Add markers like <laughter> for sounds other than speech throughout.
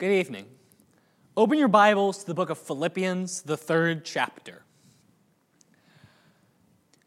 Good evening. Open your Bibles to the book of Philippians, the third chapter.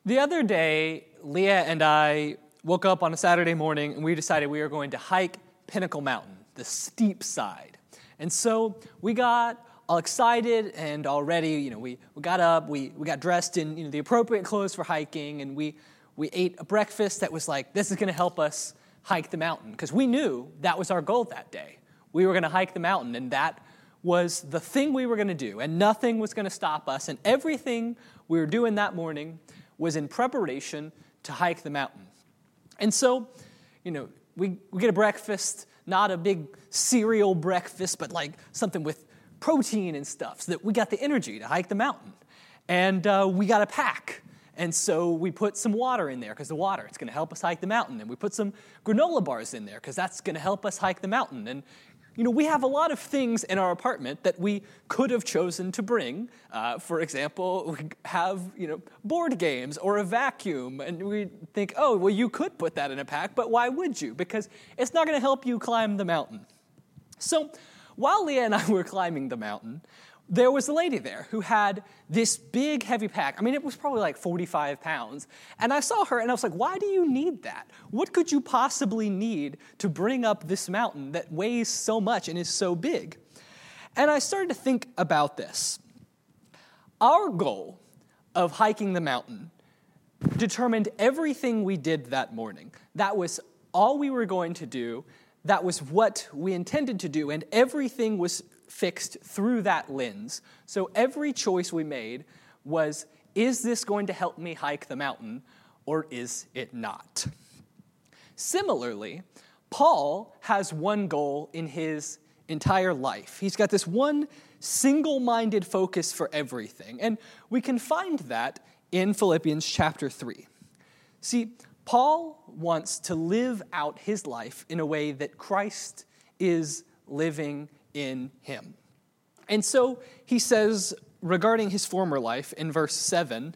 The other day, Leah and I woke up on a Saturday morning and we decided we were going to hike Pinnacle Mountain, the steep side. And so we got all excited and already, you know, we, we got up, we, we got dressed in you know, the appropriate clothes for hiking, and we, we ate a breakfast that was like, this is going to help us hike the mountain. Because we knew that was our goal that day. We were going to hike the mountain, and that was the thing we were going to do, and nothing was going to stop us. And everything we were doing that morning was in preparation to hike the mountain. And so, you know, we, we get a breakfast, not a big cereal breakfast, but like something with protein and stuff, so that we got the energy to hike the mountain. And uh, we got a pack. And so we put some water in there because the water, it's going to help us hike the mountain. And we put some granola bars in there because that's going to help us hike the mountain. And you know, we have a lot of things in our apartment that we could have chosen to bring. Uh, for example, we have, you know, board games or a vacuum, and we think, oh, well, you could put that in a pack, but why would you? Because it's not going to help you climb the mountain. So while Leah and I were climbing the mountain, there was a lady there who had this big heavy pack. I mean, it was probably like 45 pounds. And I saw her and I was like, why do you need that? What could you possibly need to bring up this mountain that weighs so much and is so big? And I started to think about this. Our goal of hiking the mountain determined everything we did that morning. That was all we were going to do. That was what we intended to do, and everything was fixed through that lens. So every choice we made was is this going to help me hike the mountain or is it not? Similarly, Paul has one goal in his entire life. He's got this one single minded focus for everything. And we can find that in Philippians chapter 3. See, Paul wants to live out his life in a way that Christ is living in him. And so he says regarding his former life in verse 7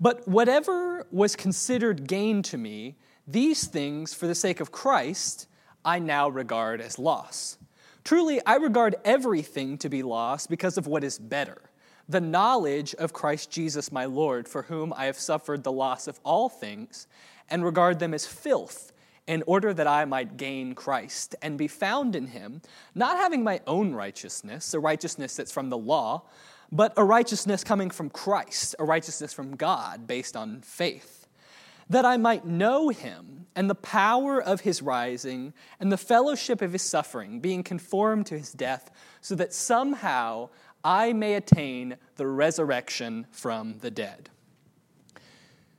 But whatever was considered gain to me, these things for the sake of Christ I now regard as loss. Truly, I regard everything to be loss because of what is better the knowledge of Christ Jesus my Lord, for whom I have suffered the loss of all things, and regard them as filth in order that I might gain Christ and be found in him, not having my own righteousness, a righteousness that's from the law, but a righteousness coming from Christ, a righteousness from God based on faith, that I might know him and the power of his rising and the fellowship of his suffering, being conformed to his death, so that somehow I may attain the resurrection from the dead.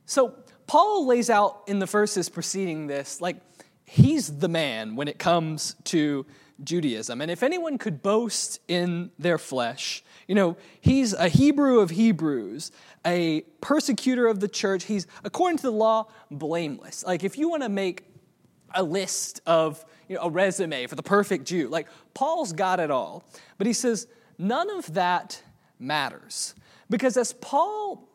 So, Paul lays out in the verses preceding this, like, he's the man when it comes to Judaism. And if anyone could boast in their flesh, you know, he's a Hebrew of Hebrews, a persecutor of the church. He's, according to the law, blameless. Like, if you want to make a list of, you know, a resume for the perfect Jew, like, Paul's got it all. But he says, none of that matters. Because as Paul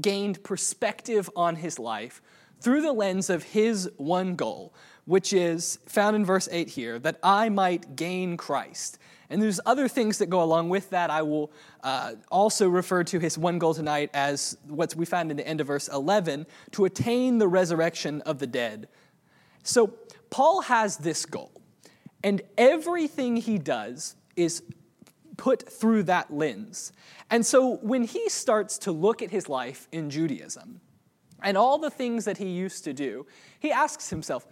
gained perspective on his life through the lens of his one goal, which is found in verse 8 here that I might gain Christ. And there's other things that go along with that. I will uh, also refer to his one goal tonight as what we find in the end of verse 11 to attain the resurrection of the dead. So, Paul has this goal, and everything he does is put through that lens. And so when he starts to look at his life in Judaism and all the things that he used to do, he asks himself,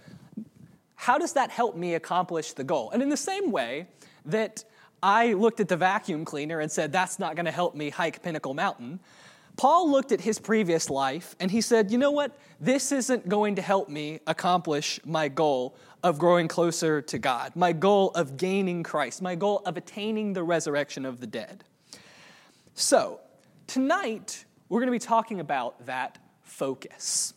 how does that help me accomplish the goal? And in the same way that I looked at the vacuum cleaner and said, that's not going to help me hike Pinnacle Mountain, Paul looked at his previous life and he said, you know what? This isn't going to help me accomplish my goal of growing closer to God, my goal of gaining Christ, my goal of attaining the resurrection of the dead. So, tonight, we're going to be talking about that focus.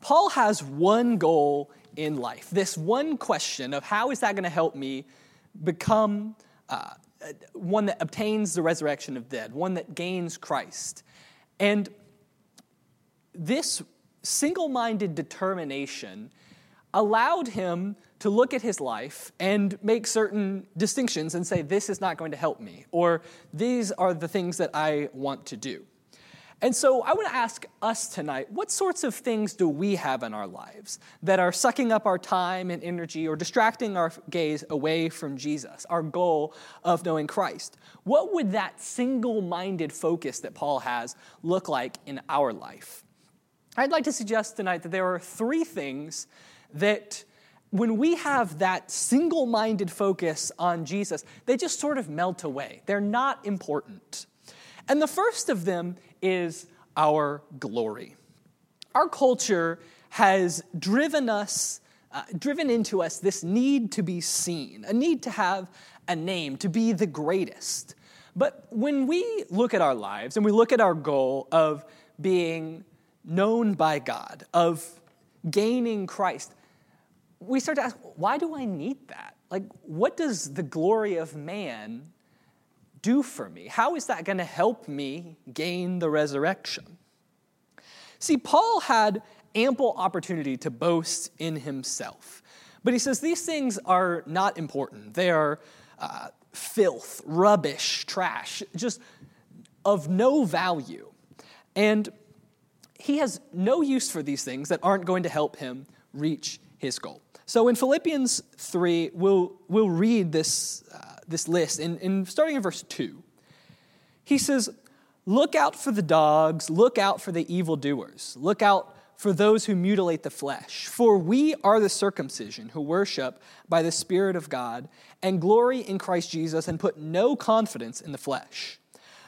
Paul has one goal in life, this one question of how is that going to help me become uh, one that obtains the resurrection of dead, one that gains Christ. And this single minded determination, allowed him to look at his life and make certain distinctions and say, this is not going to help me, or these are the things that I want to do. And so I want to ask us tonight what sorts of things do we have in our lives that are sucking up our time and energy or distracting our gaze away from Jesus, our goal of knowing Christ? What would that single minded focus that Paul has look like in our life? I'd like to suggest tonight that there are three things that when we have that single minded focus on Jesus, they just sort of melt away. They're not important. And the first of them is our glory. Our culture has driven us, uh, driven into us this need to be seen, a need to have a name, to be the greatest. But when we look at our lives and we look at our goal of being known by God, of gaining Christ, we start to ask, why do I need that? Like, what does the glory of man do for me? How is that going to help me gain the resurrection? See, Paul had ample opportunity to boast in himself. But he says these things are not important. They are uh, filth, rubbish, trash, just of no value. And he has no use for these things that aren't going to help him reach his goal. So in Philippians 3, we'll, we'll read this, uh, this list, in, in, starting in verse 2. He says, Look out for the dogs, look out for the evildoers, look out for those who mutilate the flesh. For we are the circumcision who worship by the Spirit of God and glory in Christ Jesus and put no confidence in the flesh.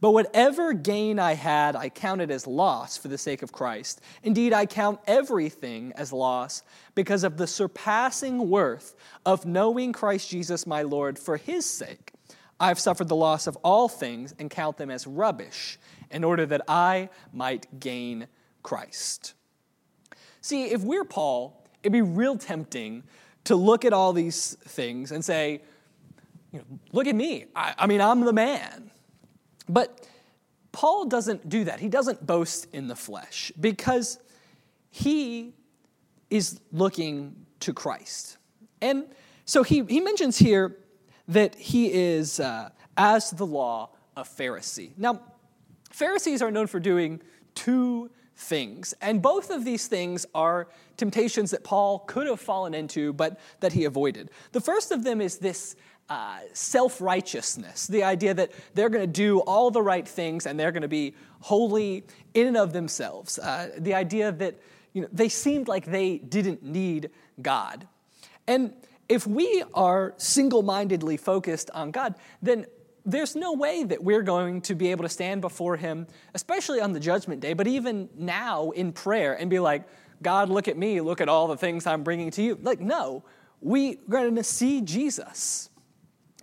But whatever gain I had, I counted as loss for the sake of Christ. Indeed, I count everything as loss because of the surpassing worth of knowing Christ Jesus my Lord for his sake. I've suffered the loss of all things and count them as rubbish in order that I might gain Christ. See, if we're Paul, it'd be real tempting to look at all these things and say, you know, look at me. I, I mean, I'm the man. But Paul doesn't do that. He doesn't boast in the flesh because he is looking to Christ. And so he, he mentions here that he is, uh, as the law, a Pharisee. Now, Pharisees are known for doing two things, and both of these things are temptations that Paul could have fallen into, but that he avoided. The first of them is this uh, self righteousness, the idea that they're going to do all the right things and they're going to be holy in and of themselves. Uh, the idea that you know, they seemed like they didn't need God. And if we are single mindedly focused on God, then there's no way that we're going to be able to stand before Him, especially on the judgment day, but even now in prayer and be like, God, look at me, look at all the things I'm bringing to you. Like, no, we're going to see Jesus.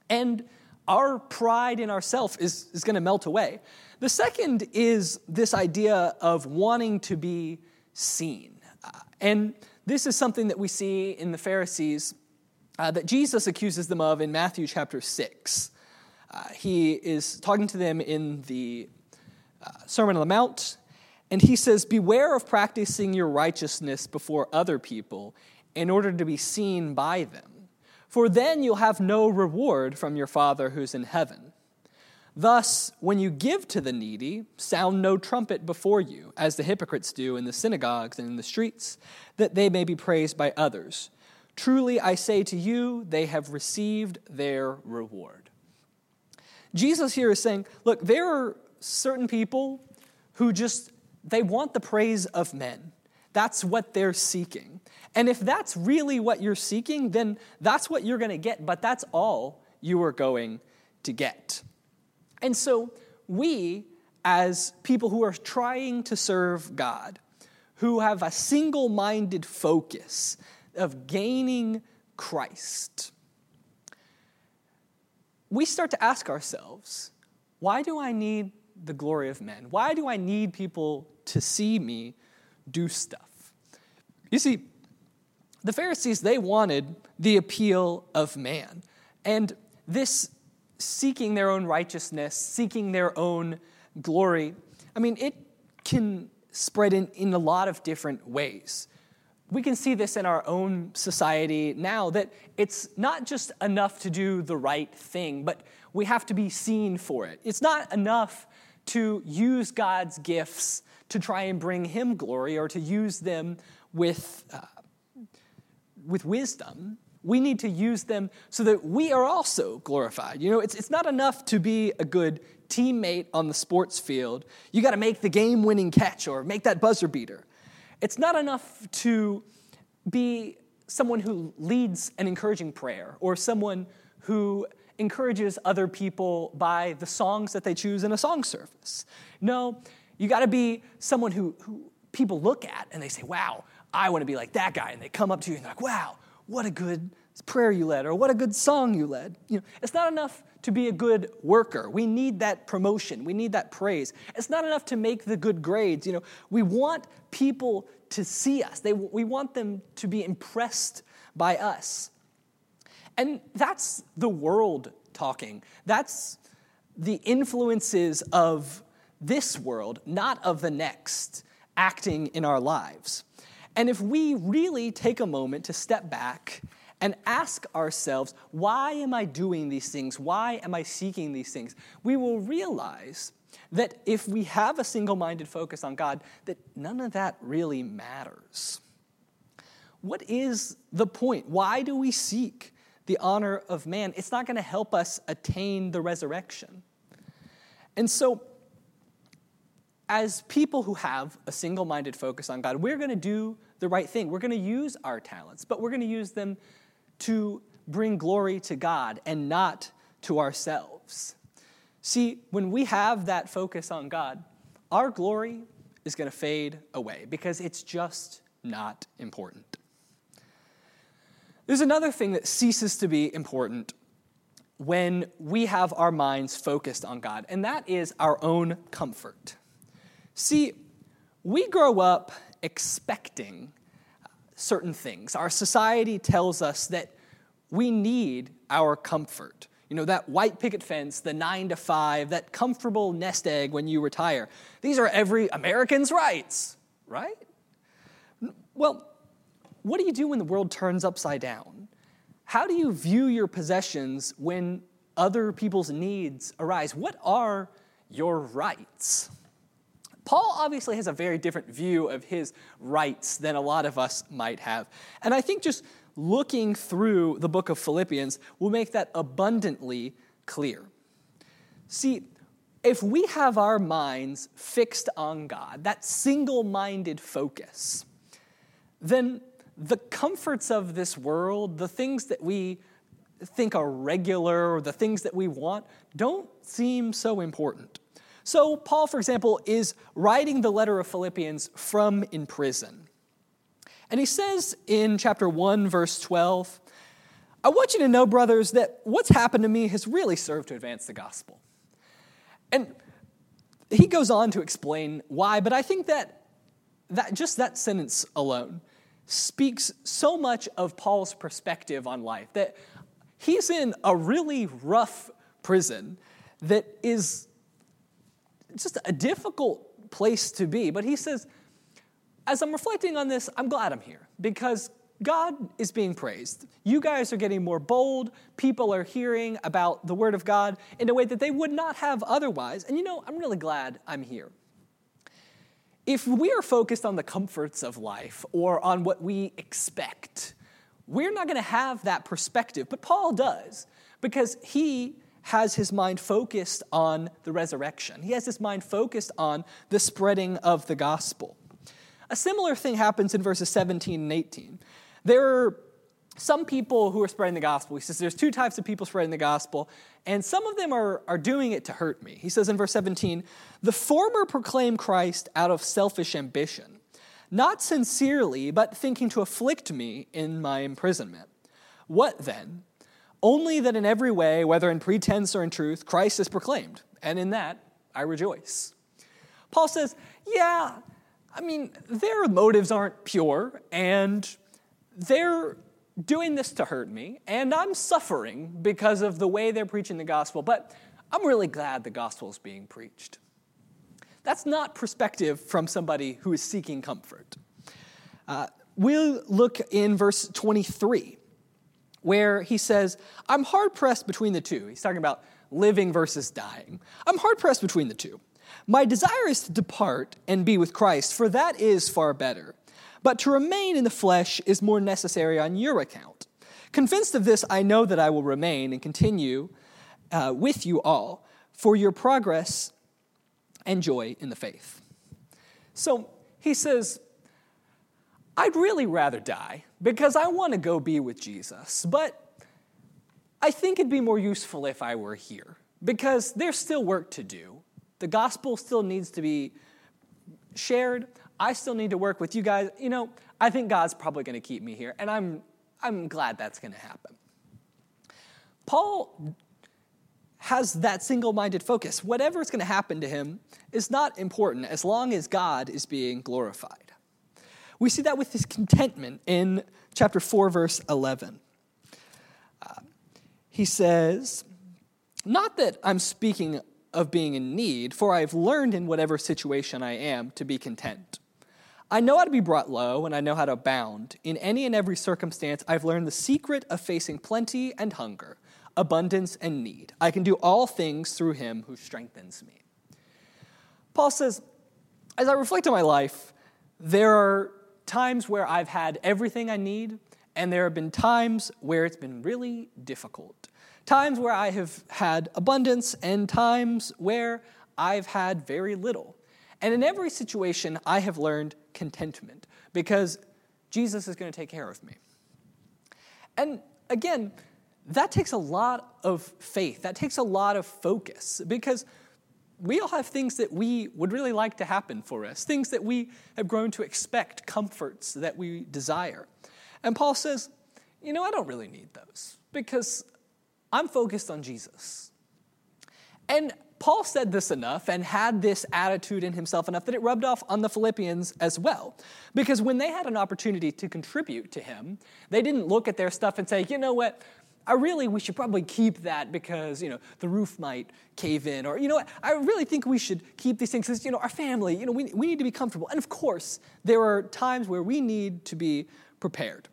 And our pride in ourself is, is going to melt away. The second is this idea of wanting to be seen. Uh, and this is something that we see in the Pharisees uh, that Jesus accuses them of in Matthew chapter 6. Uh, he is talking to them in the uh, Sermon on the Mount, and he says, Beware of practicing your righteousness before other people in order to be seen by them, for then you'll have no reward from your Father who's in heaven. Thus, when you give to the needy, sound no trumpet before you, as the hypocrites do in the synagogues and in the streets, that they may be praised by others. Truly, I say to you, they have received their reward. Jesus here is saying, look, there are certain people who just, they want the praise of men. That's what they're seeking. And if that's really what you're seeking, then that's what you're going to get, but that's all you are going to get. And so we, as people who are trying to serve God, who have a single minded focus, of gaining Christ, we start to ask ourselves why do I need the glory of men? Why do I need people to see me do stuff? You see, the Pharisees, they wanted the appeal of man. And this seeking their own righteousness, seeking their own glory, I mean, it can spread in, in a lot of different ways. We can see this in our own society now that it's not just enough to do the right thing, but we have to be seen for it. It's not enough to use God's gifts to try and bring Him glory or to use them with, uh, with wisdom. We need to use them so that we are also glorified. You know, it's, it's not enough to be a good teammate on the sports field. You got to make the game winning catch or make that buzzer beater. It's not enough to be someone who leads an encouraging prayer or someone who encourages other people by the songs that they choose in a song service. No, you got to be someone who, who people look at and they say, wow, I want to be like that guy. And they come up to you and they're like, wow, what a good prayer you led or what a good song you led. You know, it's not enough to be a good worker. We need that promotion. We need that praise. It's not enough to make the good grades. You know, we want people to see us. They, we want them to be impressed by us. And that's the world talking. That's the influences of this world, not of the next, acting in our lives. And if we really take a moment to step back and ask ourselves, why am I doing these things? Why am I seeking these things? We will realize that if we have a single minded focus on God, that none of that really matters. What is the point? Why do we seek the honor of man? It's not going to help us attain the resurrection. And so, as people who have a single minded focus on God, we're going to do the right thing. We're going to use our talents, but we're going to use them to bring glory to God and not to ourselves. See, when we have that focus on God, our glory is going to fade away because it's just not important. There's another thing that ceases to be important when we have our minds focused on God, and that is our own comfort. See, we grow up expecting certain things. Our society tells us that we need our comfort. You know, that white picket fence, the nine to five, that comfortable nest egg when you retire. These are every American's rights, right? Well, what do you do when the world turns upside down? How do you view your possessions when other people's needs arise? What are your rights? Paul obviously has a very different view of his rights than a lot of us might have. And I think just looking through the book of Philippians will make that abundantly clear. See, if we have our minds fixed on God, that single minded focus, then the comforts of this world, the things that we think are regular, or the things that we want, don't seem so important. So, Paul, for example, is writing the letter of Philippians from in prison. And he says in chapter 1, verse 12, I want you to know, brothers, that what's happened to me has really served to advance the gospel. And he goes on to explain why, but I think that, that just that sentence alone speaks so much of Paul's perspective on life that he's in a really rough prison that is just a difficult place to be. But he says, as I'm reflecting on this, I'm glad I'm here because God is being praised. You guys are getting more bold. People are hearing about the Word of God in a way that they would not have otherwise. And you know, I'm really glad I'm here. If we are focused on the comforts of life or on what we expect, we're not going to have that perspective. But Paul does because he has his mind focused on the resurrection. He has his mind focused on the spreading of the gospel. A similar thing happens in verses 17 and 18. There are some people who are spreading the gospel. He says there's two types of people spreading the gospel, and some of them are, are doing it to hurt me. He says in verse 17, the former proclaim Christ out of selfish ambition, not sincerely, but thinking to afflict me in my imprisonment. What then? Only that in every way, whether in pretense or in truth, Christ is proclaimed, and in that I rejoice. Paul says, Yeah, I mean, their motives aren't pure, and they're doing this to hurt me, and I'm suffering because of the way they're preaching the gospel, but I'm really glad the gospel is being preached. That's not perspective from somebody who is seeking comfort. Uh, we'll look in verse 23, where he says, I'm hard pressed between the two. He's talking about living versus dying. I'm hard pressed between the two. My desire is to depart and be with Christ, for that is far better. But to remain in the flesh is more necessary on your account. Convinced of this, I know that I will remain and continue uh, with you all for your progress and joy in the faith. So he says, I'd really rather die because I want to go be with Jesus, but I think it'd be more useful if I were here because there's still work to do. The gospel still needs to be shared. I still need to work with you guys. You know, I think God's probably going to keep me here, and I'm, I'm glad that's going to happen. Paul has that single minded focus. Whatever is going to happen to him is not important as long as God is being glorified. We see that with his contentment in chapter 4, verse 11. Uh, he says, Not that I'm speaking of being in need, for I have learned in whatever situation I am to be content. I know how to be brought low, and I know how to abound. In any and every circumstance, I've learned the secret of facing plenty and hunger, abundance and need. I can do all things through him who strengthens me. Paul says, as I reflect on my life, there are times where I've had everything I need, and there have been times where it's been really difficult. Times where I have had abundance, and times where I've had very little. And in every situation, I have learned contentment because Jesus is going to take care of me. And again, that takes a lot of faith, that takes a lot of focus because we all have things that we would really like to happen for us, things that we have grown to expect, comforts that we desire. And Paul says, you know, I don't really need those because I'm focused on Jesus. And Paul said this enough and had this attitude in himself enough that it rubbed off on the Philippians as well. Because when they had an opportunity to contribute to him, they didn't look at their stuff and say, you know what, I really, we should probably keep that because, you know, the roof might cave in. Or, you know, I really think we should keep these things because, you know, our family, you know, we, we need to be comfortable. And of course, there are times where we need to be prepared,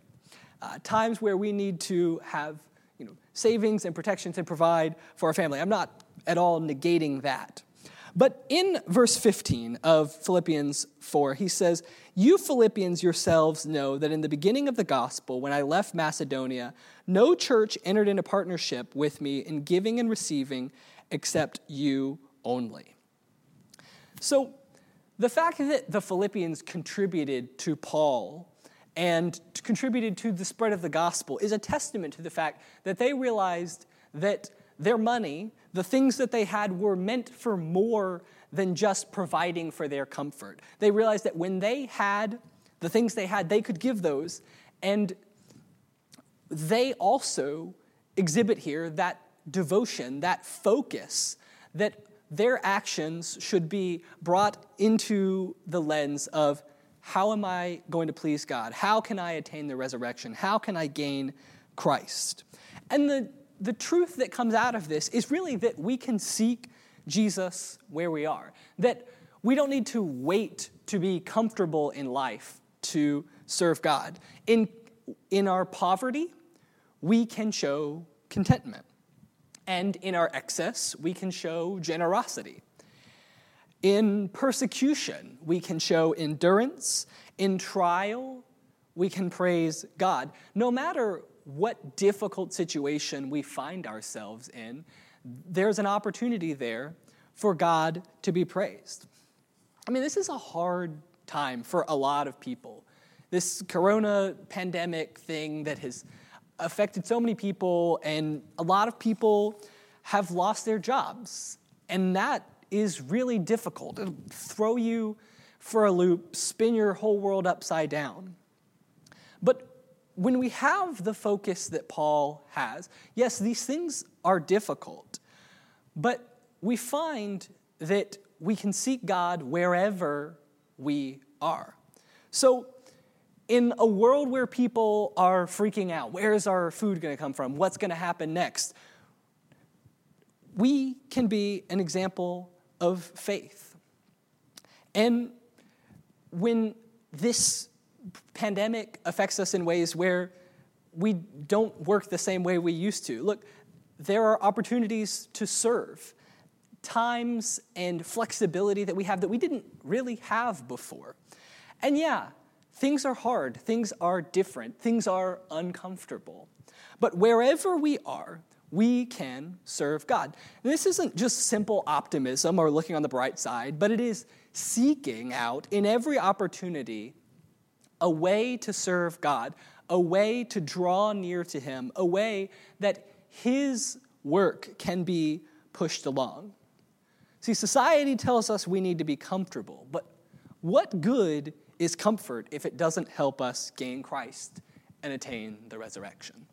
uh, times where we need to have, you know, savings and protections and provide for our family. I'm not at all negating that. But in verse 15 of Philippians 4, he says, You Philippians yourselves know that in the beginning of the gospel, when I left Macedonia, no church entered into partnership with me in giving and receiving except you only. So, the fact that the Philippians contributed to Paul and contributed to the spread of the gospel is a testament to the fact that they realized that their money, the things that they had, were meant for more than just providing for their comfort. They realized that when they had the things they had, they could give those. And they also exhibit here that devotion, that focus, that their actions should be brought into the lens of how am I going to please God? How can I attain the resurrection? How can I gain Christ? And the the truth that comes out of this is really that we can seek Jesus where we are, that we don't need to wait to be comfortable in life to serve God. In, in our poverty, we can show contentment. And in our excess, we can show generosity. In persecution, we can show endurance. In trial, we can praise God. No matter what difficult situation we find ourselves in, there's an opportunity there for God to be praised. I mean, this is a hard time for a lot of people. This corona pandemic thing that has affected so many people, and a lot of people have lost their jobs. And that is really difficult. It'll throw you for a loop, spin your whole world upside down. But when we have the focus that Paul has, yes, these things are difficult, but we find that we can seek God wherever we are. So, in a world where people are freaking out, where's our food going to come from? What's going to happen next? We can be an example of faith. And when this pandemic affects us in ways where we don't work the same way we used to. Look, there are opportunities to serve, times and flexibility that we have that we didn't really have before. And yeah, things are hard, things are different, things are uncomfortable. But wherever we are, we can serve God. And this isn't just simple optimism or looking on the bright side, but it is seeking out in every opportunity a way to serve God, a way to draw near to Him, a way that His work can be pushed along. See, society tells us we need to be comfortable, but what good is comfort if it doesn't help us gain Christ and attain the resurrection?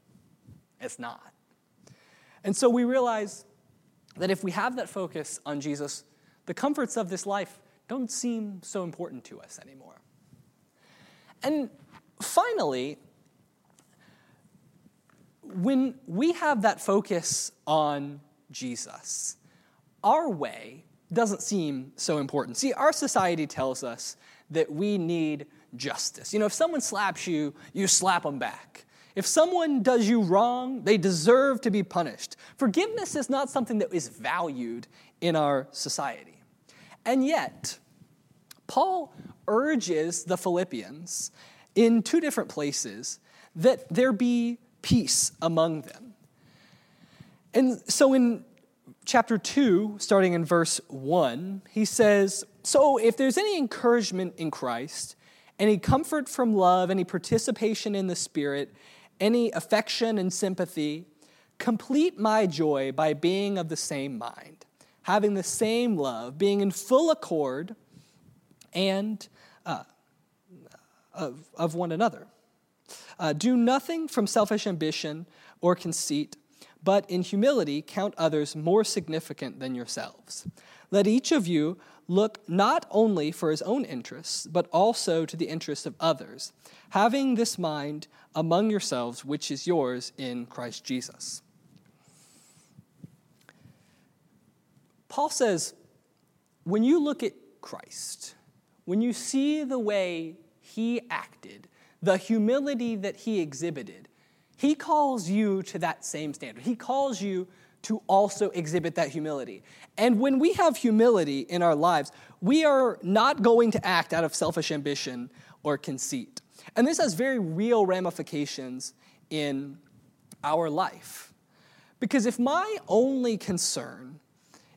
It's not. And so we realize that if we have that focus on Jesus, the comforts of this life don't seem so important to us anymore. And finally, when we have that focus on Jesus, our way doesn't seem so important. See, our society tells us that we need justice. You know, if someone slaps you, you slap them back. If someone does you wrong, they deserve to be punished. Forgiveness is not something that is valued in our society. And yet, Paul urges the Philippians in two different places that there be peace among them. And so in chapter 2, starting in verse 1, he says, So if there's any encouragement in Christ, any comfort from love, any participation in the Spirit, any affection and sympathy, complete my joy by being of the same mind, having the same love, being in full accord, and uh, of, of one another. Uh, do nothing from selfish ambition or conceit, but in humility count others more significant than yourselves. Let each of you look not only for his own interests, but also to the interests of others, having this mind among yourselves, which is yours in Christ Jesus. Paul says, when you look at Christ, when you see the way he acted, the humility that he exhibited, he calls you to that same standard. He calls you to also exhibit that humility. And when we have humility in our lives, we are not going to act out of selfish ambition or conceit. And this has very real ramifications in our life. Because if my only concern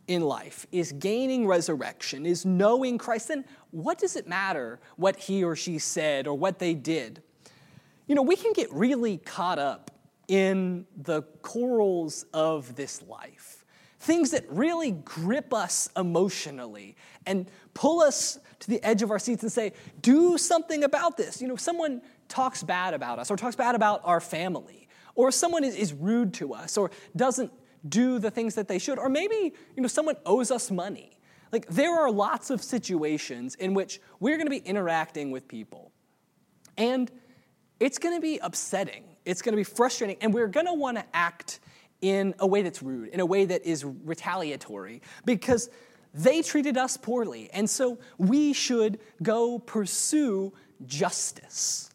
in life is gaining resurrection, is knowing Christ, then what does it matter what he or she said or what they did? You know, we can get really caught up in the corals of this life, things that really grip us emotionally and pull us to the edge of our seats and say, do something about this. You know, if someone talks bad about us or talks bad about our family, or someone is, is rude to us or doesn't do the things that they should. Or maybe, you know, someone owes us money. Like there are lots of situations in which we're going to be interacting with people. And it's going to be upsetting. It's going to be frustrating and we're going to want to act in a way that's rude, in a way that is retaliatory because they treated us poorly. And so we should go pursue justice.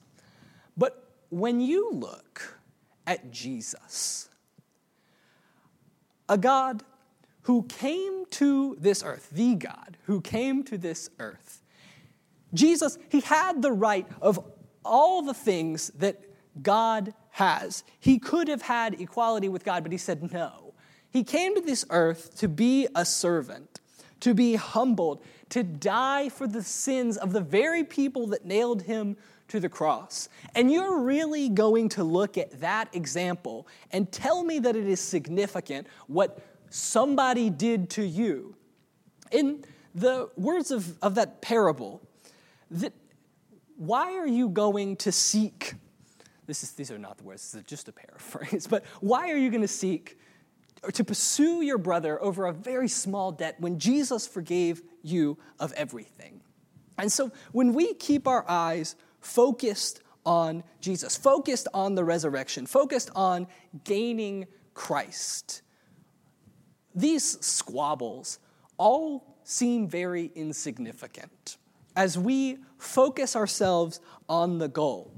But when you look at Jesus, a God who came to this earth, the God who came to this earth. Jesus, he had the right of all the things that God has. He could have had equality with God, but he said no. He came to this earth to be a servant, to be humbled, to die for the sins of the very people that nailed him to the cross. And you're really going to look at that example and tell me that it is significant what somebody did to you. In the words of, of that parable, that why are you going to seek this is, these are not the words, this is just a paraphrase, <laughs> but why are you going to seek or to pursue your brother over a very small debt when Jesus forgave you of everything? And so when we keep our eyes focused on Jesus, focused on the resurrection, focused on gaining Christ, these squabbles all seem very insignificant as we focus ourselves on the goal.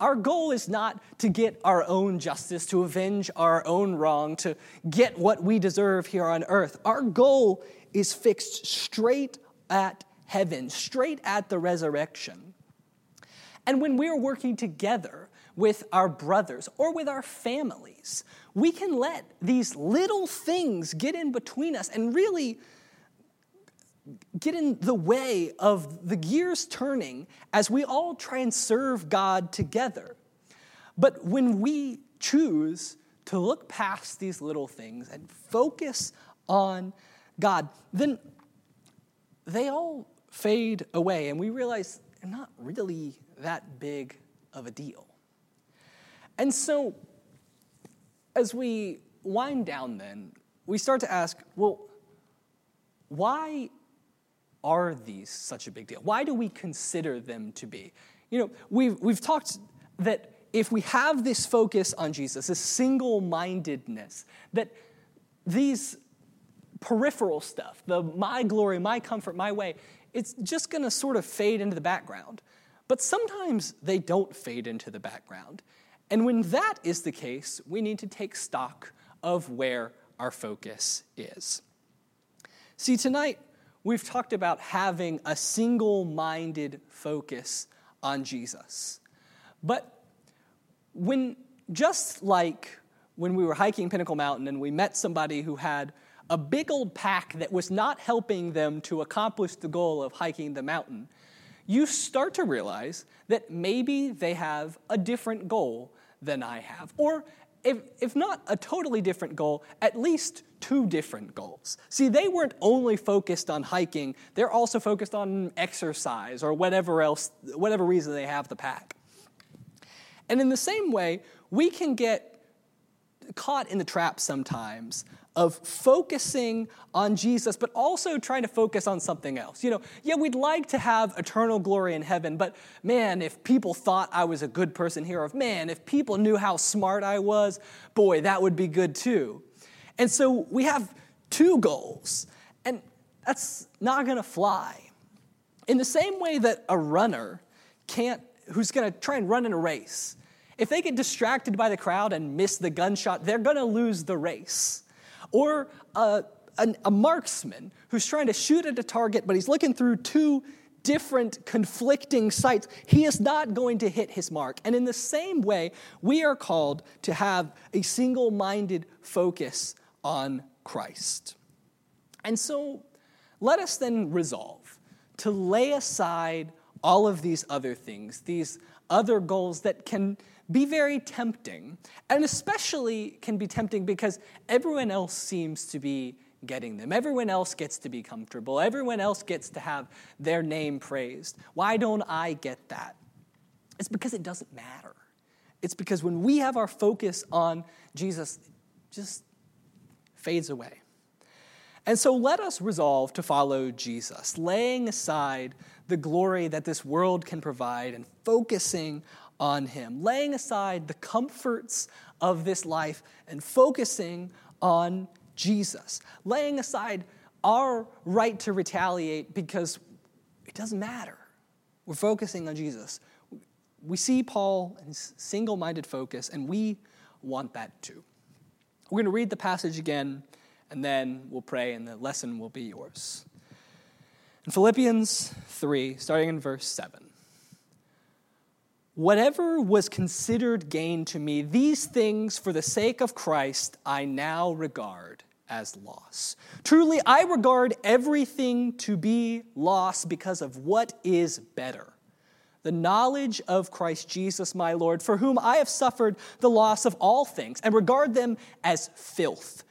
Our goal is not to get our own justice, to avenge our own wrong, to get what we deserve here on earth. Our goal is fixed straight at heaven, straight at the resurrection. And when we're working together with our brothers or with our families, we can let these little things get in between us and really get in the way of the gears turning as we all try and serve God together. But when we choose to look past these little things and focus on God, then they all fade away and we realize they're not really that big of a deal. And so, as we wind down, then, we start to ask well, why are these such a big deal? Why do we consider them to be? You know, we've, we've talked that if we have this focus on Jesus, this single mindedness, that these peripheral stuff, the my glory, my comfort, my way, it's just going to sort of fade into the background. But sometimes they don't fade into the background. And when that is the case, we need to take stock of where our focus is. See, tonight, we've talked about having a single minded focus on Jesus. But when, just like when we were hiking Pinnacle Mountain and we met somebody who had a big old pack that was not helping them to accomplish the goal of hiking the mountain, you start to realize that maybe they have a different goal than I have. Or if, if not a totally different goal, at least two different goals. See, they weren't only focused on hiking, they're also focused on exercise or whatever else, whatever reason they have the pack. And in the same way, we can get caught in the trap sometimes of focusing on Jesus, but also trying to focus on something else. You know, yeah, we'd like to have eternal glory in heaven, but man, if people thought I was a good person here, or if man, if people knew how smart I was, boy, that would be good too. And so we have two goals, and that's not gonna fly. In the same way that a runner can't, who's gonna try and run in a race, if they get distracted by the crowd and miss the gunshot, they're gonna lose the race. Or a, a, a marksman who's trying to shoot at a target, but he's looking through two different conflicting sights, he is not going to hit his mark. And in the same way, we are called to have a single minded focus on Christ. And so let us then resolve to lay aside all of these other things, these other goals that can be very tempting, and especially can be tempting because everyone else seems to be getting them. Everyone else gets to be comfortable. Everyone else gets to have their name praised. Why don't I get that? It's because it doesn't matter. It's because when we have our focus on Jesus, just fades away. And so let us resolve to follow Jesus, laying aside the glory that this world can provide and focusing on Him, laying aside the comforts of this life and focusing on Jesus, laying aside our right to retaliate because it doesn't matter. We're focusing on Jesus. We see Paul and his single minded focus, and we want that too. We're going to read the passage again, and then we'll pray, and the lesson will be yours. In Philippians 3, starting in verse 7. Whatever was considered gain to me, these things for the sake of Christ I now regard as loss. Truly, I regard everything to be loss because of what is better the knowledge of Christ Jesus my Lord, for whom I have suffered the loss of all things, and regard them as filth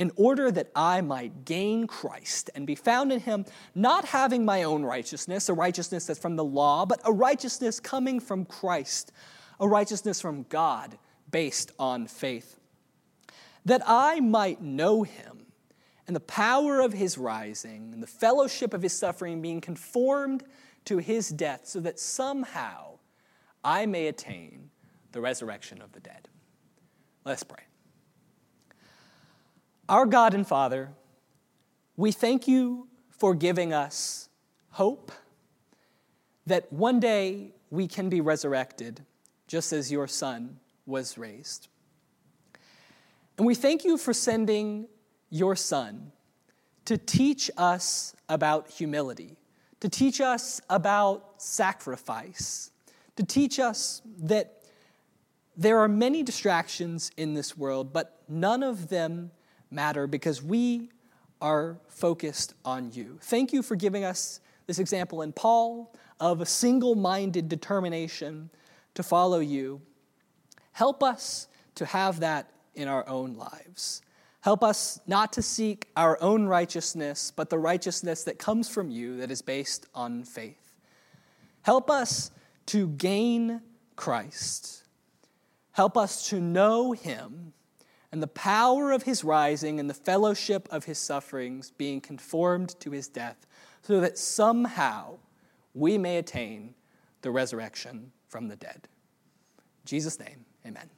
in order that I might gain Christ and be found in him, not having my own righteousness, a righteousness that's from the law, but a righteousness coming from Christ, a righteousness from God based on faith. That I might know him and the power of his rising and the fellowship of his suffering, being conformed to his death, so that somehow I may attain the resurrection of the dead. Let's pray. Our God and Father, we thank you for giving us hope that one day we can be resurrected just as your Son was raised. And we thank you for sending your Son to teach us about humility, to teach us about sacrifice, to teach us that there are many distractions in this world, but none of them matter because we are focused on you. Thank you for giving us this example in Paul of a single minded determination to follow you. Help us to have that in our own lives. Help us not to seek our own righteousness, but the righteousness that comes from you that is based on faith. Help us to gain Christ. Help us to know him and the power of his rising and the fellowship of his sufferings being conformed to his death, so that somehow we may attain the resurrection from the dead. In Jesus' name, amen.